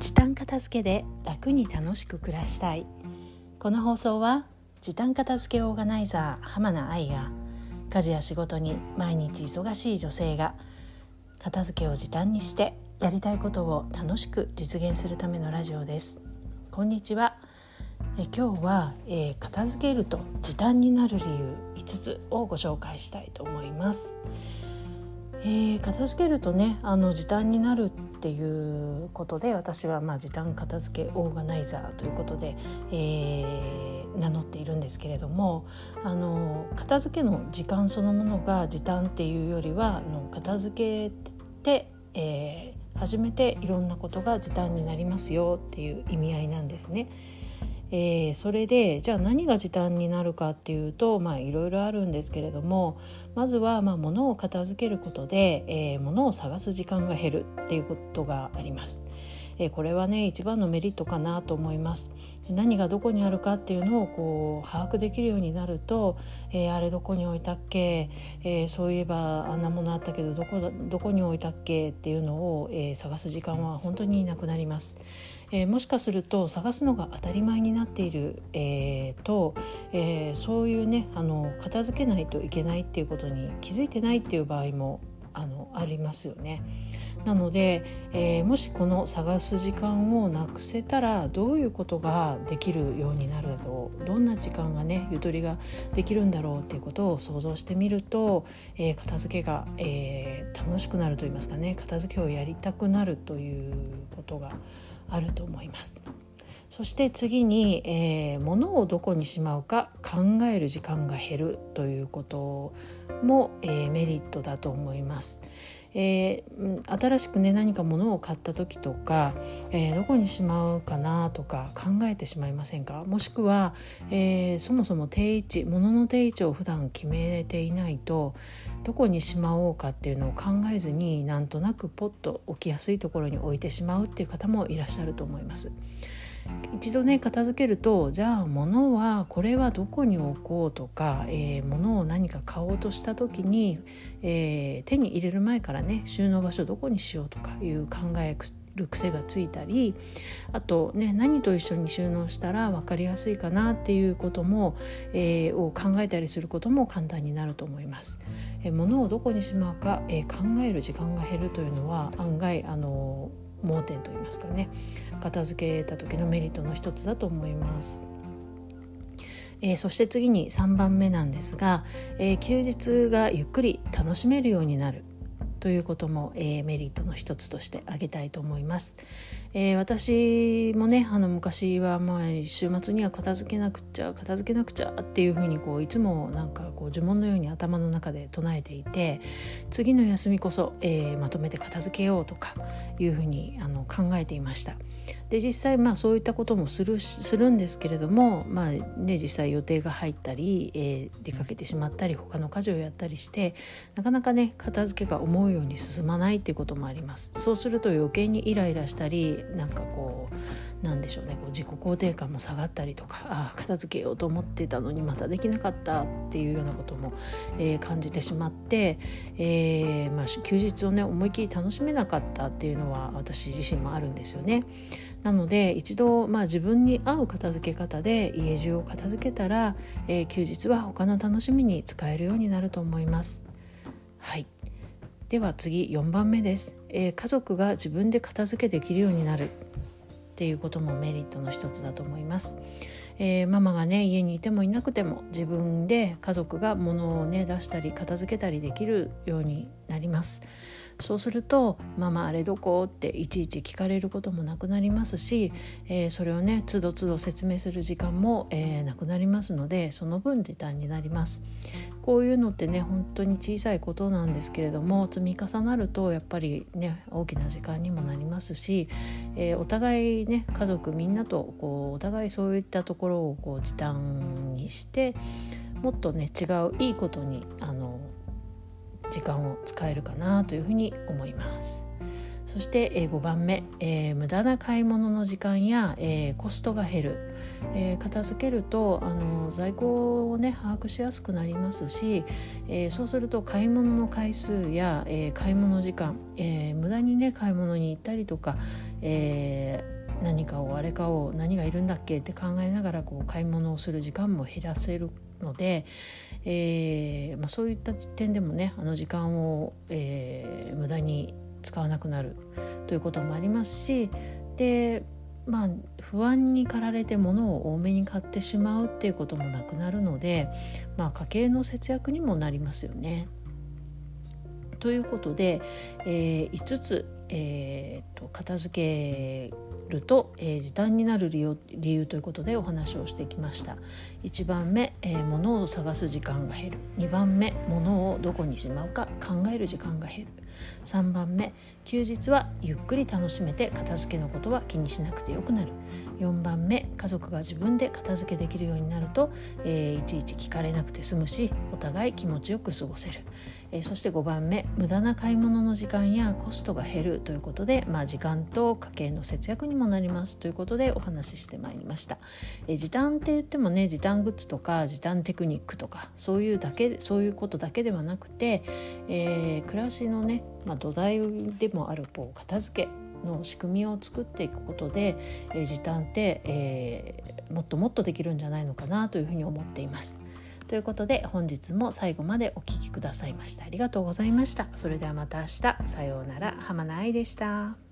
時短片付けで楽に楽しく暮らしたい。この放送は時短片付けオーガナイザー浜名愛が家事や仕事に毎日忙しい女性が片付けを時短にしてやりたいことを楽しく実現するためのラジオです。こんにちは。え今日は、えー、片付けると時短になる理由5つをご紹介したいと思います、えー、片付けるとねあの時短になるっていうことで私はまあ時短片付けオーガナイザーということで、えー、名乗っているんですけれどもあの片付けの時間そのものが時短っていうよりはあの片付けて、えー、初めていろんなことが時短になりますよっていう意味合いなんですね。えー、それでじゃあ何が時短になるかっていうとまあいろいろあるんですけれどもまずはまあ物を片付けることで、えー、物を探す時間が減るっていうことがあります。えー、これはね一番のメリットかなと思います。何がどこにあるかっていうのをこう把握できるようになると、えー、あれどこに置いたっけ、えー、そういえばあんなものあったけどどこどこに置いたっけっていうのを、え、探す時間は本当になくなります。え、もしかすると探すのが当たり前になっている、えー、と、え、そういうねあの片付けないといけないっていうことに気づいてないっていう場合もあのありますよね。なので、えー、もしこの探す時間をなくせたらどういうことができるようになるだろうどんな時間がねゆとりができるんだろうっていうことを想像してみると、えー、片付けが、えー、楽しくなると言いますかね片付けをやりたくなるということがあると思います。そして次に、えー、物をどこにしまうか考える時間が減るということも、えー、メリットだと思います。えー、新しくね何か物を買った時とか、えー、どこにしまうかなとか考えてしまいませんか？もしくは、えー、そもそも定位置物の定位置を普段決めていないとどこにしまおうかっていうのを考えずになんとなくポッと置きやすいところに置いてしまうっていう方もいらっしゃると思います。一度ね片付けるとじゃあ物はこれはどこに置こうとか、えー、物を何か買おうとした時に、えー、手に入れる前からね収納場所どこにしようとかいう考える癖がついたりあとね何と一緒に収納したら分かりやすいかなっていうことも、えー、を考えたりすることも簡単になると思います。え、物をどこにしまうか、え、考える時間が減るというのは案外あの盲点といいますかね片付けた時のメリットの一つだと思います。えー、そして次に3番目なんですが、えー、休日がゆっくり楽しめるようになるということも、えー、メリットの一つとして挙げたいと思います。えー、私もねあの昔はまあ週末には片付けなくちゃ片付けなくちゃっていうふうにこういつもなんかこう呪文のように頭の中で唱えていて次の休みこそ、えー、まとめて片付けようとかいうふうにあの考えていました。で実際まあそういったこともするするんですけれども、まあね、実際予定が入ったり、えー、出かけてしまったり他の家事をやったりしてなかなかね片付けが思うように進まないっていうこともあります。そうすると余計にイライラしたりなんかこうなんでしょうねこう自己肯定感も下がったりとかあ片付けようと思ってたのにまたできなかったっていうようなことも、えー、感じてしまって、えーまあ、休日をね思いっきり楽しめなかったっていうのは私自身もあるんですよね。なので一度、まあ、自分に合う片付け方で家中を片付けたら、えー、休日は他の楽しみに使えるようになると思います。はいでは次4番目です、えー、家族が自分で片付けできるようになるっていうこともメリットの一つだと思います。えー、ママがね家にいてもいなくても自分で家族が物をね出したり片付けたりできるようになります。そうすると「ママあれどこ?」っていちいち聞かれることもなくなりますし、えー、それをねつどつど説明する時間も、えー、なくなりますのでその分時短になります。こういうのってね本当に小さいことなんですけれども積み重なるとやっぱりね大きな時間にもなりますし、えー、お互いね家族みんなとこうお互いそういったところをこう時短にしてもっとね違ういいことにあの時間を使えるかなというふうに思います。そして、え、5番目、えー、無駄な買い物の時間や、えー、コストが減る、えー、片付けるとあの在庫をね把握しやすくなりますし、え、そうすると買い物の回数や、え、買い物時間、え、無駄にね買い物に行ったりとか、え、何かをあれかを何がいるんだっけ？って考えながらこう買い物をする時間も減らせるので、えまあ、そういった点でもねあの時間を、え、無駄に使わなくなるということもありますしでまあ不安に駆られて物を多めに買ってしまうっていうこともなくなるので、まあ、家計の節約にもなりますよね。ということで、えー、5つ、えーと、片付けると、えー、時短になる理由理由ということでお話をしてきました。1番目、えー、物を探す時間が減る。2番目物をどこにしまうか考える時間が減る。3番目休日はゆっくり楽しめて片付けのことは気にしなくてよくなる。4番目家族が自分で片付けできるようになると、えー、いちいち聞かれなくて済むしお互い気持ちよく過ごせる、え、そして5番目無駄な買い物の時間やコストが減るということで、まあ、時間と家計の節約にもなりますということでお話ししてまいりました、え、時短って言ってもね時短グッズとか時短テクニックとかそういうだけそういうことだけではなくて、えー、暮らしのね、まあ、土台でもあるこう片付けの仕組みを作っていくことで、えー、時短って、えー、もっともっとできるんじゃないのかなというふうに思っています。ということで本日も最後までお聴きくださいましてありがとうございました。それではまた明日さようなら浜名愛でした。